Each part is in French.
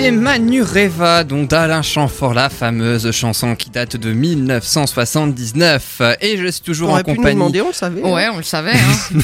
C'était Manureva, donc d'Alain Chamfort, la fameuse chanson qui date de 1979. Et je suis toujours On en aurait pu nous compagnie. demander, on le savait. Ouais, on le savait. Hein.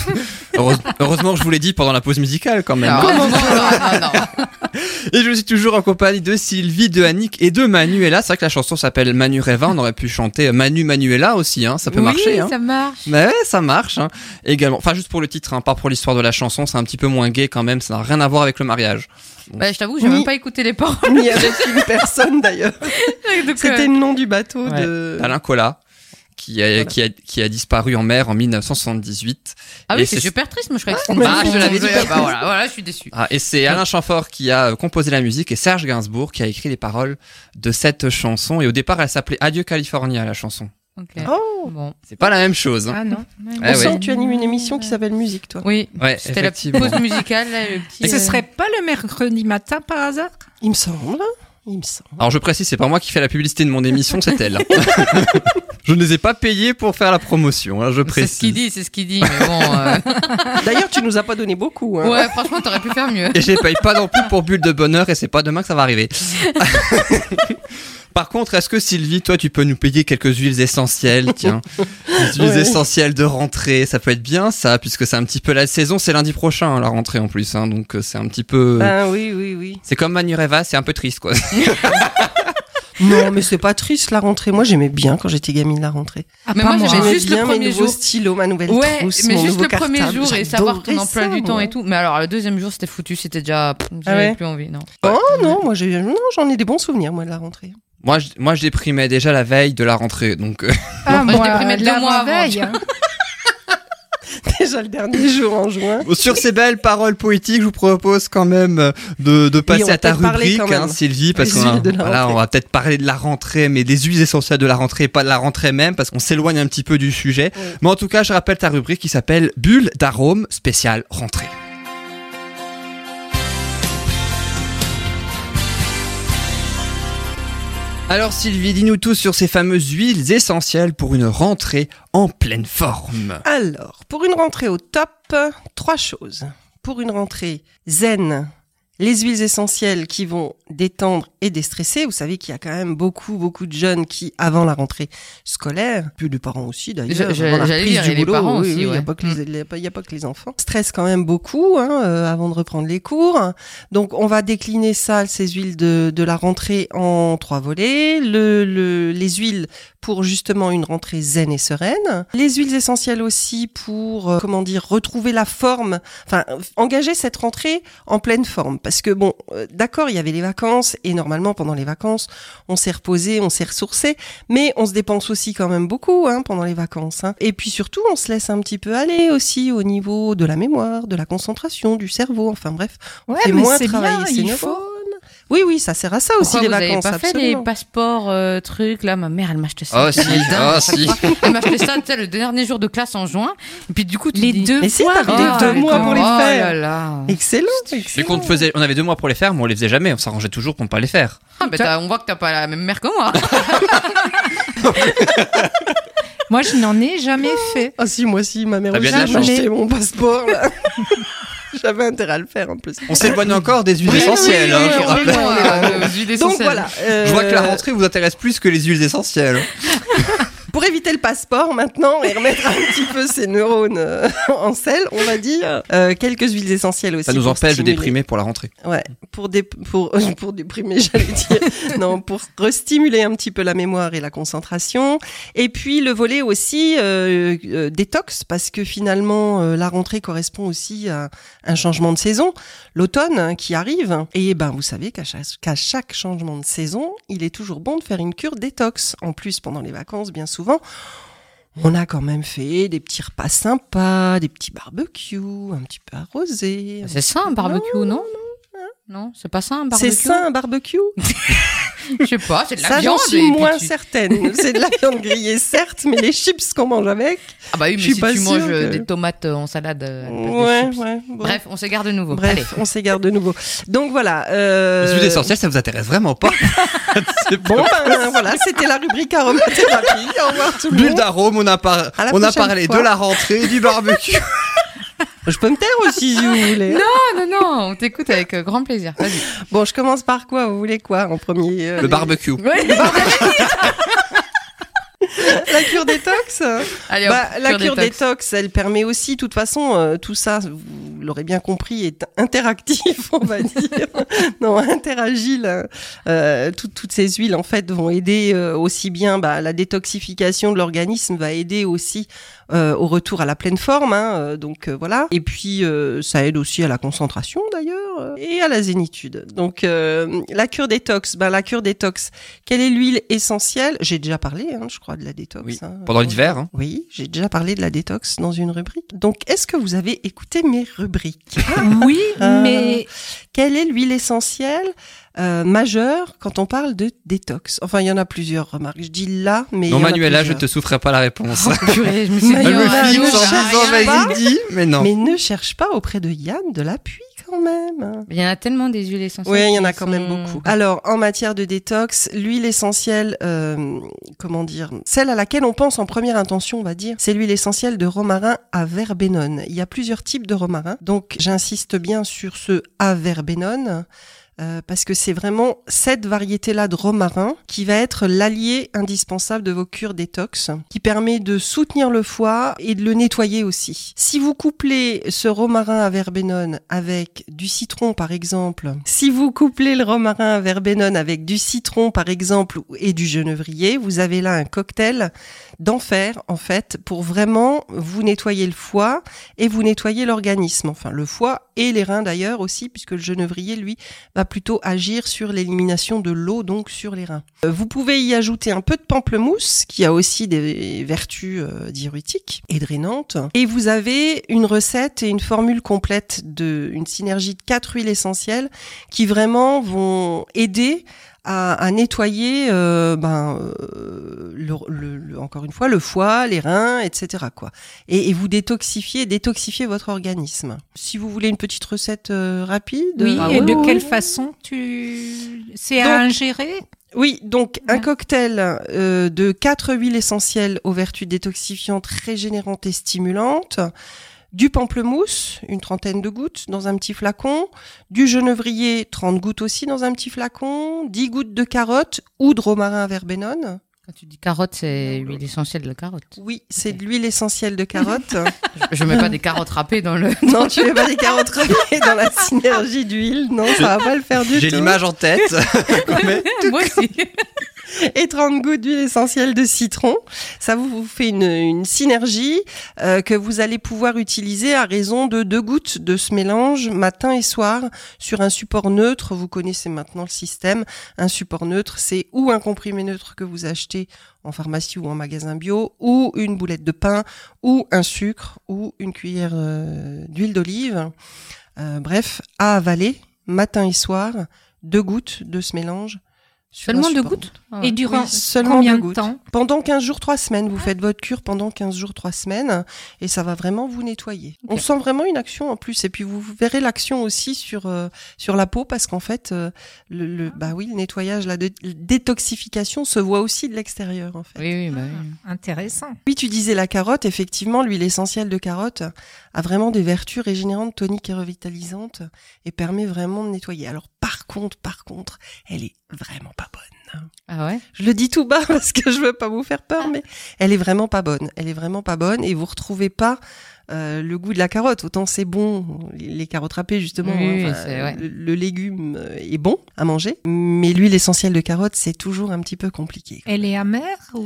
Heureuse- Heureusement que je vous l'ai dit pendant la pause musicale quand même. Non, non, non, non, non. Et je suis toujours en compagnie de Sylvie, de Annick et de Manuela. C'est vrai que la chanson s'appelle Manureva. On aurait pu chanter Manu Manuela aussi, hein. ça peut oui, marcher. Hein. ça marche. Mais ouais, ça marche. Hein. Également, enfin juste pour le titre, hein, pas pour l'histoire de la chanson, c'est un petit peu moins gay quand même. Ça n'a rien à voir avec le mariage. Bah, je t'avoue, j'ai même pas écouté les paroles. Ni avec une personne d'ailleurs. C'était euh, le nom du bateau Ouais. de. Alain Collat. Qui a, Voilà. qui, a, qui a disparu en mer en 1978. Ah Et oui, c'est- super triste. Moi, je croyais que c'était mais une bah, je te l'avais dit. Bah voilà, voilà, je suis déçu. Ah, et c'est Alain Chamfort qui a euh, composé la musique et Serge Gainsbourg qui a écrit les paroles de cette chanson. Et au départ, elle s'appelait Adieu California, la chanson. Ok. Oh Bon. C'est pas la même chose. hein. Ah non. Ah On ouais. sent que tu animes une émission qui s'appelle Musique, toi. Oui. Ouais, C'était la effectivement. pause musicale, là, le petit. Et ce euh, serait pas le mercredi matin par hasard? Il me semble. Il me semble. Alors je précise, c'est pas moi qui fais la publicité de mon émission, c'est elle. je ne les ai pas payés pour faire la promotion, hein, je C'est ce qu'il précise. dit, c'est ce qu'il dit. Mais bon. euh, D'ailleurs, tu nous as pas donné beaucoup. Hein. Ouais, franchement, t'aurais pu faire mieux. Et je les paye pas non plus pour bulle de bonheur et c'est pas demain que ça va arriver. Par contre, est-ce que Sylvie, toi, tu peux nous payer quelques huiles essentielles, tiens, des huiles Ouais. essentielles de rentrée, ça peut être bien, ça, puisque c'est un petit peu la saison, c'est lundi prochain la rentrée en plus, hein, donc euh, c'est un petit peu, Ben oui, oui, oui. c'est comme Manureva, c'est un peu triste quoi. Non, mais c'est pas triste la rentrée. Moi, j'aimais bien quand j'étais gamine la rentrée. Ah, Mais pas moi, moi. j'aimais J'aimais juste le bien mes premier jour. stylos, ma nouvelle Ouais, trousse, mais mon juste nouveau le premier cartable. jour et savoir ton emploi ça, du temps et tout. Mais alors, le deuxième jour, c'était foutu, c'était déjà. Ah J'avais ouais plus envie, non. Oh non, moi j'en ai des bons souvenirs moi de la rentrée. Moi, je, moi, je déprimais déjà la veille de la rentrée, donc euh, Ah, moi, je déprimais deux la mois avant, veille, tu hein. Déjà le dernier jour en juin. Sur ces belles paroles poétiques, je vous propose quand même euh, de, de passer à ta rubrique, hein, Sylvie, parce qu'on voilà, on va peut-être parler de la rentrée, mais des huiles essentielles de la rentrée, et pas de la rentrée même, parce qu'on s'éloigne un petit peu du sujet. Oui. Mais en tout cas, je rappelle ta rubrique qui s'appelle Bulle d'arôme spécial rentrée. Alors Sylvie, dis-nous tout sur ces fameuses huiles essentielles pour une rentrée en pleine forme. Alors, pour une rentrée au top, trois choses. Pour une rentrée zen, les huiles essentielles qui vont détendre et déstresser. Vous savez qu'il y a quand même beaucoup, beaucoup de jeunes qui, avant la rentrée scolaire, puis les parents aussi d'ailleurs, avant la reprise du les boulot, parents oui, aussi, oui, il n'y a, ouais. pas que les- il y a pas- a que les enfants, stressent quand même beaucoup hein, euh, avant de reprendre les cours. Donc on va décliner ça, ces huiles de, de la rentrée en trois volets. Le, le, les huiles pour justement une rentrée zen et sereine. Les huiles essentielles aussi pour, euh, comment dire, retrouver la forme, enfin, engager cette rentrée en pleine forme. Parce que bon, euh, d'accord, il y avait les vacances et normalement pendant les vacances, on s'est reposé, on s'est ressourcé, mais on se dépense aussi quand même beaucoup hein, pendant les vacances. hein. Et puis surtout, on se laisse un petit peu aller aussi au niveau de la mémoire, de la concentration, du cerveau, enfin bref, on Ouais, fait mais moins c'est travailler bien, ses il neurones. faut. Oui, oui, ça sert à ça aussi Pourquoi les vous avez vacances. pas fait les passeports euh, trucs là? Ma mère, elle m'a acheté ça. Oh si, oh si. Elle m'a acheté ça, tu sais, le dernier jour de classe en juin. Et puis du coup, tu Les dis- deux Mais si, fois. t'avais Oh, deux mois pour les oh faire. là là. Excellent, C'est excellent. qu'on te faisait, on avait deux mois pour les faire, mais on les faisait jamais. On s'arrangeait toujours pour ne pas les faire. Ah, bah, on voit que t'as pas la même mère que moi. Moi, je n'en ai jamais fait. Ah si, moi si, ma mère aussi chance. acheté mon passeport. là. J'avais intérêt à le faire en plus. On s'éloigne encore des huiles Oui, essentielles. oui, hein, je. Euh, huiles Donc essentielles. voilà. euh, Je vois que la rentrée vous intéresse plus que les huiles essentielles. Pour éviter le passeport maintenant et remettre un petit peu ses neurones euh, en selle, on va dire euh, quelques huiles essentielles aussi. Ça nous empêche de déprimer pour la rentrée. Ouais, pour dé pour pour déprimer, j'allais dire. non, pour restimuler un petit peu la mémoire et la concentration. Et puis le volet aussi euh, euh, détox parce que finalement euh, la rentrée correspond aussi à un changement de saison, l'automne hein, qui arrive. Et ben vous savez qu'à chaque, qu'à chaque changement de saison, il est toujours bon de faire une cure détox. En plus pendant les vacances, bien souvent. On a quand même fait des petits repas sympas, des petits barbecues, un petit peu arrosés. C'est ça un barbecue, non Non, c'est pas ça un barbecue. C'est ça un barbecue Je sais pas, c'est de la Ça, j'en viande. suis moins tu- certaine. C'est de la viande grillée, certes, mais les chips qu'on mange avec. Ah bah oui, Je mais si pas tu manges euh, que- des tomates euh, en salade. euh, Ouais, chips. ouais. bon. Bref, on s'égare de nouveau. Bref, Allez. on s'égare de nouveau. Donc voilà. Euh... Les huiles essentielles, ça vous intéresse vraiment pas. C'est Bon, ben, voilà, c'était la rubrique aromathérapie. Au revoir tout le Bulle monde. d'arôme, on a, par- on parlé fois. de la rentrée, du barbecue. Je peux me taire aussi si vous voulez. Non, non, non, on t'écoute avec euh, grand plaisir. Vas-y. Bon, je commence par quoi Vous voulez quoi en premier euh, Le barbecue. Ouais. La cure détox Allez, hop, Bah, La cure cure détox. détox, elle permet aussi, de toute façon, euh, tout ça, vous l'aurez bien compris, est interactif, on va dire. non, interagile. là. Euh, tout- toutes ces huiles, en fait, vont aider euh, aussi bien bah, la détoxification de l'organisme, va aider aussi euh, au retour à la pleine forme. hein, euh, donc voilà. Et puis, ça aide aussi à la concentration, d'ailleurs, et à la zénitude. Donc, la cure détox, bah, la cure détox, quelle est l'huile essentielle? J'ai déjà parlé, hein, je crois, de la détox. Oui, hein. pendant l'hiver. hein. Oui, j'ai déjà parlé de la détox dans une rubrique. Donc, est-ce que vous avez écouté mes rubriques Oui, Euh, mais Quelle est l'huile essentielle euh, majeure quand on parle de détox? Enfin, il y en a plusieurs remarques. Je dis là, mais Non, Manuela, je te souffrais pas la réponse. Purée, je me suis dit, oh. Mais non. Mais ne cherche pas auprès de Yann de l'appui quand même. Il y en a tellement des huiles essentielles. Oui, il y en a quand même beaucoup. Alors, en matière de détox, l'huile essentielle, euh, comment dire, celle à laquelle on pense en première intention, on va dire, c'est l'huile essentielle de romarin à verbenone. Il y a plusieurs types de romarin, donc j'insiste bien sur ce à verbenone. Euh, parce que c'est vraiment cette variété-là de romarin qui va être l'allié indispensable de vos cures détox, qui permet de soutenir le foie et de le nettoyer aussi. Si vous couplez ce romarin à verbenone avec du citron par exemple, si vous couplez le romarin à verbenone avec du citron par exemple et du genévrier, vous avez là un cocktail d'enfer en fait pour vraiment vous nettoyer le foie et vous nettoyer l'organisme, enfin le foie et les reins d'ailleurs aussi puisque le genévrier lui va plutôt agir sur l'élimination de l'eau donc sur les reins. Euh, Vous pouvez y ajouter un peu de pamplemousse qui a aussi des vertus euh, diurétiques et drainantes et vous avez une recette et une formule complète de une synergie de quatre huiles essentielles qui vraiment vont aider à, à nettoyer, euh, ben, euh, le, le- le- encore une fois, le foie, les reins, etc. Quoi. Et, et vous détoxifiez, détoxifiez votre organisme. Si vous voulez une petite recette euh, rapide. oui. Ah et oui, de oui, quelle oui. façon tu C'est à ingérer? Oui, donc un cocktail euh, de quatre huiles essentielles aux vertus détoxifiantes, régénérantes et stimulantes. Du pamplemousse, une trentaine de gouttes dans un petit flacon. Du genévrier, 30 gouttes aussi dans un petit flacon. 10 gouttes de carotte ou de romarin à verbenone. Quand tu dis carotte, c'est l'huile essentielle de la carotte. Oui, c'est de l'huile essentielle de carotte. Je mets pas des carottes râpées dans le. non, tu mets pas des carottes râpées dans la synergie d'huile. Non, ça va pas le faire du tout. J'ai l'image en tête. Moi aussi. et 30 gouttes d'huile essentielle de citron. Ça vous, fait une, une synergie euh, que vous allez pouvoir utiliser à raison de deux gouttes de ce mélange matin et soir sur un support neutre. Vous connaissez maintenant le système. Un support neutre, c'est ou un comprimé neutre que vous achetez en pharmacie ou en magasin bio, ou une boulette de pain, ou un sucre, ou une cuillère euh, d'huile d'olive. Euh, bref, à avaler matin et soir, deux gouttes de ce mélange. Seulement deux gouttes Et durant oui, seulement combien deux de gouttes. temps Pendant 15 jours, 3 semaines. Vous faites votre cure pendant 15 jours, 3 semaines et ça va vraiment vous nettoyer. On sent vraiment une action en plus et puis vous verrez l'action aussi sur euh, sur la peau parce qu'en fait euh, le, le- bah oui, le nettoyage la dé- détoxification se voit aussi de l'extérieur en fait. Oui, oui, bah oui. Intéressant. Oui, tu disais la carotte, effectivement, l'huile essentielle de carotte a vraiment des vertus régénérantes, toniques et revitalisantes et permet vraiment de nettoyer. Alors par contre, par contre, elle est vraiment pas bonne. Ah ouais? Je le dis tout bas parce que je veux pas vous faire peur, mais elle est vraiment pas bonne. Elle est vraiment pas bonne et vous retrouvez pas euh, le goût de la carotte. Autant c'est bon, les carottes râpées justement. Oui, hein, oui, enfin, c'est- ouais. le, le légume euh, est bon à manger, mais l'huile essentielle de carotte c'est toujours un petit peu compliqué. Elle est amère ou?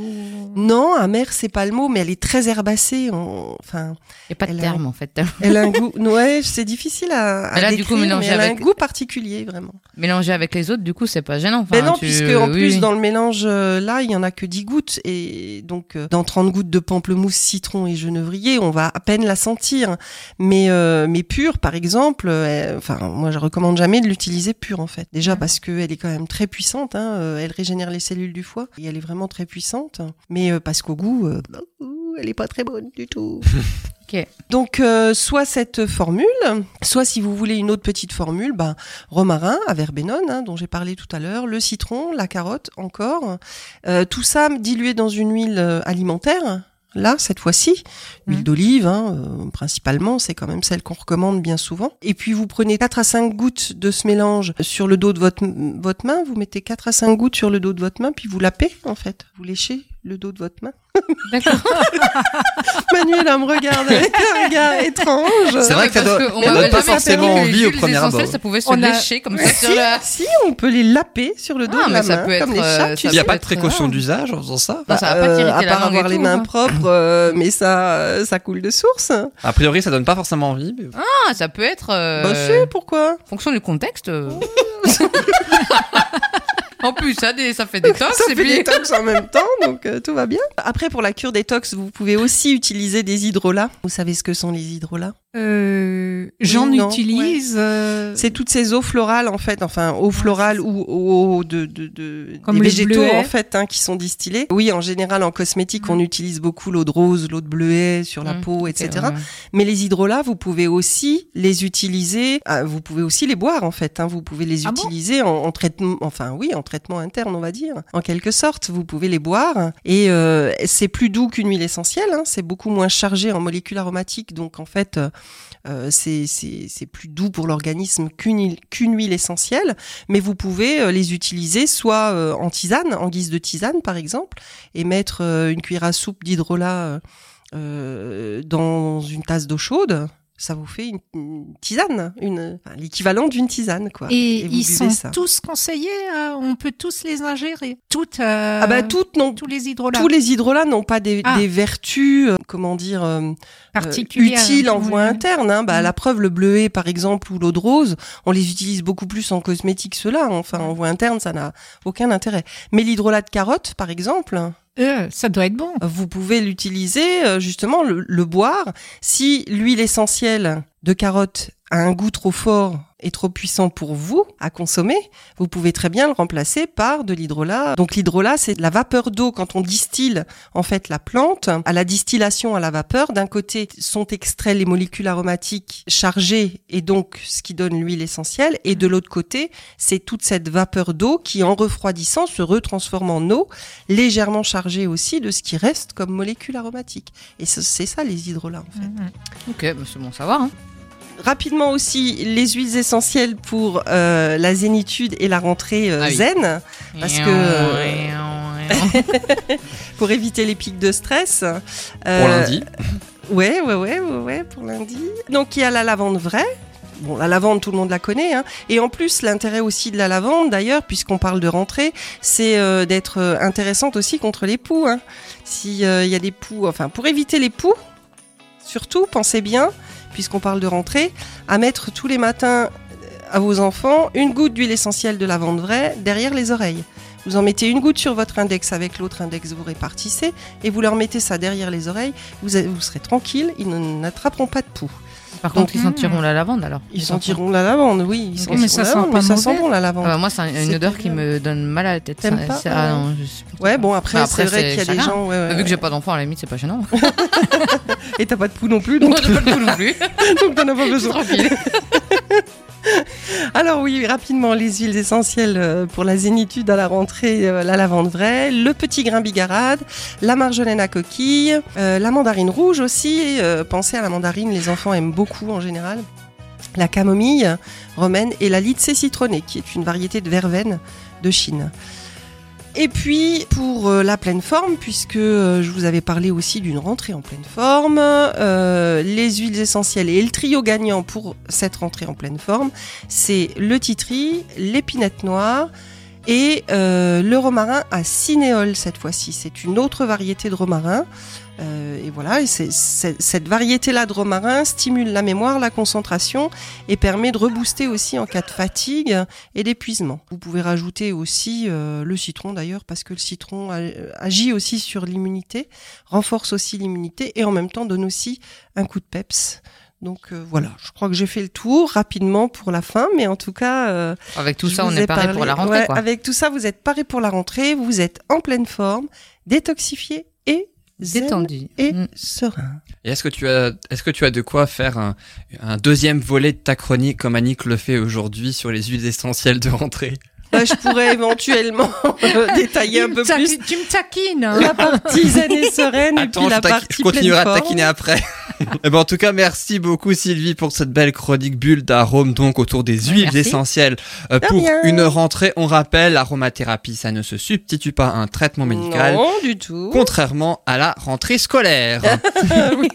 Non, amère c'est pas le mot, mais elle est très herbacée. en- Enfin, Il n'y a pas de a- terme en fait. elle a un goût. Ouais, c'est difficile à, à Mais là, du coup, décrire, mélangé mais elle a avec- un goût particulier vraiment. Mélanger avec les autres, du coup, c'est pas gênant. Enfin, Ben non, tu- puisque en oui, plus oui. dans le mélange euh, là, il y en a que 10 gouttes et donc euh, dans 30 gouttes de pamplemousse, citron et genévrier, on va à peine la sentir. Mais euh, mais pure par exemple, euh, enfin moi je recommande jamais de l'utiliser pure en fait. Déjà parce que elle est quand même très puissante hein, euh, elle régénère les cellules du foie et elle est vraiment très puissante, mais euh, parce qu'au goût euh, elle est pas très bonne du tout. Ok. Donc euh, soit cette formule, soit si vous voulez une autre petite formule, bah, romarin à verbenone, hein, dont j'ai parlé tout à l'heure, le citron, la carotte encore, euh, tout ça dilué dans une huile euh, alimentaire. là, cette fois-ci. Huile Mhm. d'olive, hein, euh, principalement, c'est quand même celle qu'on recommande bien souvent. Et puis vous prenez 4 à 5 gouttes de ce mélange sur le dos de votre, votre main, vous mettez 4 à 5 gouttes sur le dos de votre main, puis vous lapez, en fait. Vous léchez le dos de votre main. D'accord. Manuela me regarde avec un regard étrange. C'est vrai que ça doit- donne pas forcément envie au premier abord. Ça pouvait se On a- lécher comme ça si, sur la... si, on peut les laper sur le dos Ah, de mais la ça main, peut comme les chats, euh, Il n'y a pas de précaution d'usage en faisant ça Bah, ça va Euh, pas t'irriter à la part avoir les mains hein. propres, euh, mais ça, euh, ça coule de source. A priori, ça donne pas forcément envie. mais- Ah, ça peut être... euh, Bah si, pourquoi? En fonction du contexte. en plus, ça, des- ça fait des tox. Ça et fait puis... détox en même temps, donc euh, tout va bien. Après, pour la cure détox, vous pouvez aussi utiliser des hydrolats. Vous savez ce que sont les hydrolats? Euh, J'en Oui, utilise. euh, C'est toutes ces eaux florales, en fait, enfin, eaux florales ou eaux de, de, de Comme des végétaux, en fait, hein, qui sont distillés. Oui, en général, en cosmétique, on utilise beaucoup l'eau de rose, l'eau de bleuet sur la Mmh, peau, etc. ouais. Mais les hydrolats, vous pouvez aussi les utiliser. ah, vous pouvez aussi les boire en fait. hein, vous pouvez les Ah bon utiliser en, en traitement, enfin oui, en traitement interne, on va dire. En quelque sorte, vous pouvez les boire. Et euh, c'est plus doux qu'une huile essentielle. hein, c'est beaucoup moins chargé en molécules aromatiques. Donc en fait, euh, c'est c'est plus doux pour l'organisme qu'une huile- essentielle. Mais vous pouvez euh, les utiliser soit euh, en tisane, en guise de tisane par exemple, et mettre euh, une cuillère à soupe d'hydrolat. euh, euh, dans une tasse d'eau chaude, ça vous fait une, une tisane, une, enfin, l'équivalent d'une tisane, quoi. Et, ils sont ça. tous conseillés, euh, on peut tous les ingérer. Toutes, euh, Ah bah toutes non. tous les hydrolats Tous les hydrolats n'ont pas des, Ah. des vertus, euh, comment dire, euh, utiles en voie interne. Hein. Bah, Mm. La preuve, le bleuet, par exemple, ou l'eau de rose, on les utilise beaucoup plus en cosmétique, ceux-là. Enfin, en voie interne, ça n'a aucun intérêt. Mais l'hydrolat de carotte, par exemple, Euh, ça doit être bon. vous pouvez l'utiliser, euh, justement, le, le boire. Si l'huile essentielle de carotte a un goût trop fort et trop puissant pour vous à consommer, vous pouvez très bien le remplacer par de l'hydrolat. Donc l'hydrolat, c'est la vapeur d'eau quand on distille en fait la plante. À la distillation à la vapeur, d'un côté sont extraits les molécules aromatiques chargées et donc ce qui donne l'huile essentielle, et de l'autre côté, c'est toute cette vapeur d'eau qui, en refroidissant, se retransforme en eau légèrement chargée aussi de ce qui reste comme molécules aromatiques. Et ce- c'est ça les hydrolats en fait. Ok, bah, c'est bon savoir. Rapidement aussi, les huiles essentielles pour euh, la zénitude et la rentrée euh, Ah oui. zen, Parce que- pour éviter les pics de stress. Pour Euh, lundi. Ouais, ouais, ouais, ouais, ouais, pour lundi. Donc il y a la lavande vraie. Bon, la lavande, tout le monde la connaît. Hein. Et en plus, l'intérêt aussi de la lavande, d'ailleurs, puisqu'on parle de rentrée, c'est euh, d'être euh, intéressante aussi contre les poux. Hein. S'il y a des poux, enfin, pour éviter les poux, surtout, pensez bien, puisqu'on parle de rentrée, à mettre tous les matins euh, à vos enfants une goutte d'huile essentielle de lavande vraie derrière les oreilles. Vous en mettez une goutte sur votre index avec l'autre index, vous répartissez et vous leur mettez ça derrière les oreilles. Vous, a- vous serez tranquille, ils ne- n'attraperont pas de poux. Par Donc- contre, ils sentiront la lavande alors. Ils sentiront la lavande, oui. Ils sentiront Mais ça la sent lavande, pas mais ça sent mauvais. bon la lavande. Ah bah, moi, c'est un- une odeur qui me donne mal à la tête. T'aimes ça- pas c'est- Ah ouais. non, je supporte Ouais, pas. bon, après, Bah, c'est vrai qu'il y a des gens. ouais, ouais, Vu que j'ai pas d'enfant, à la limite, c'est pas gênant. Et t'as pas de poux non plus, Moi, donc j'ai pas de non plus. donc t'en as pas besoin. tranquille. Alors oui, rapidement, les huiles essentielles euh, pour la zénitude à la rentrée, euh, la lavande vraie, le petit grain bigarade, la marjolaine à coquille, euh, la mandarine rouge aussi. euh, pensez à la mandarine, les enfants aiment beaucoup en général. La camomille romaine et la lycée citronnée, qui est une variété de verveine de Chine. Et puis pour euh, la pleine forme, puisque euh, je vous avais parlé aussi d'une rentrée en pleine forme, euh, les huiles essentielles et le trio gagnant pour cette rentrée en pleine forme, c'est le titri, l'épinette noire et euh, le romarin à cinéole cette fois-ci. C'est une autre variété de romarin. Euh, et voilà, et cette variété-là de romarin stimule la mémoire, la concentration et permet de rebooster aussi en cas de fatigue et d'épuisement. Vous pouvez rajouter aussi euh, le citron d'ailleurs parce que le citron agit aussi sur l'immunité, renforce aussi l'immunité et en même temps donne aussi un coup de peps. Donc euh, voilà, je crois que j'ai fait le tour rapidement pour la fin, mais en tout cas, euh, Avec tout ça, on est paré parlé- pour la rentrée. ouais, quoi. Avec tout ça, vous êtes paré pour la rentrée, vous êtes en pleine forme, détoxifié et Détendu. et Mm. serein. Et est-ce que tu as, est-ce que tu as de quoi faire un, un deuxième volet de ta chronique comme Annick le fait aujourd'hui sur les huiles essentielles de rentrée? Bah, je pourrais éventuellement euh, détailler un peu plus Tu me taquines. hein. la partie zen et sereine et Attends, puis je, la partie je continuerai à te forme. taquiner après. Eh ben, en tout cas, merci beaucoup Sylvie pour cette belle chronique bulle d'arômes donc autour des huiles merci. essentielles. Euh, pour une rentrée, on rappelle, l'aromathérapie, ça ne se substitue pas à un traitement médical, Non, du tout. contrairement à la rentrée scolaire. Oui.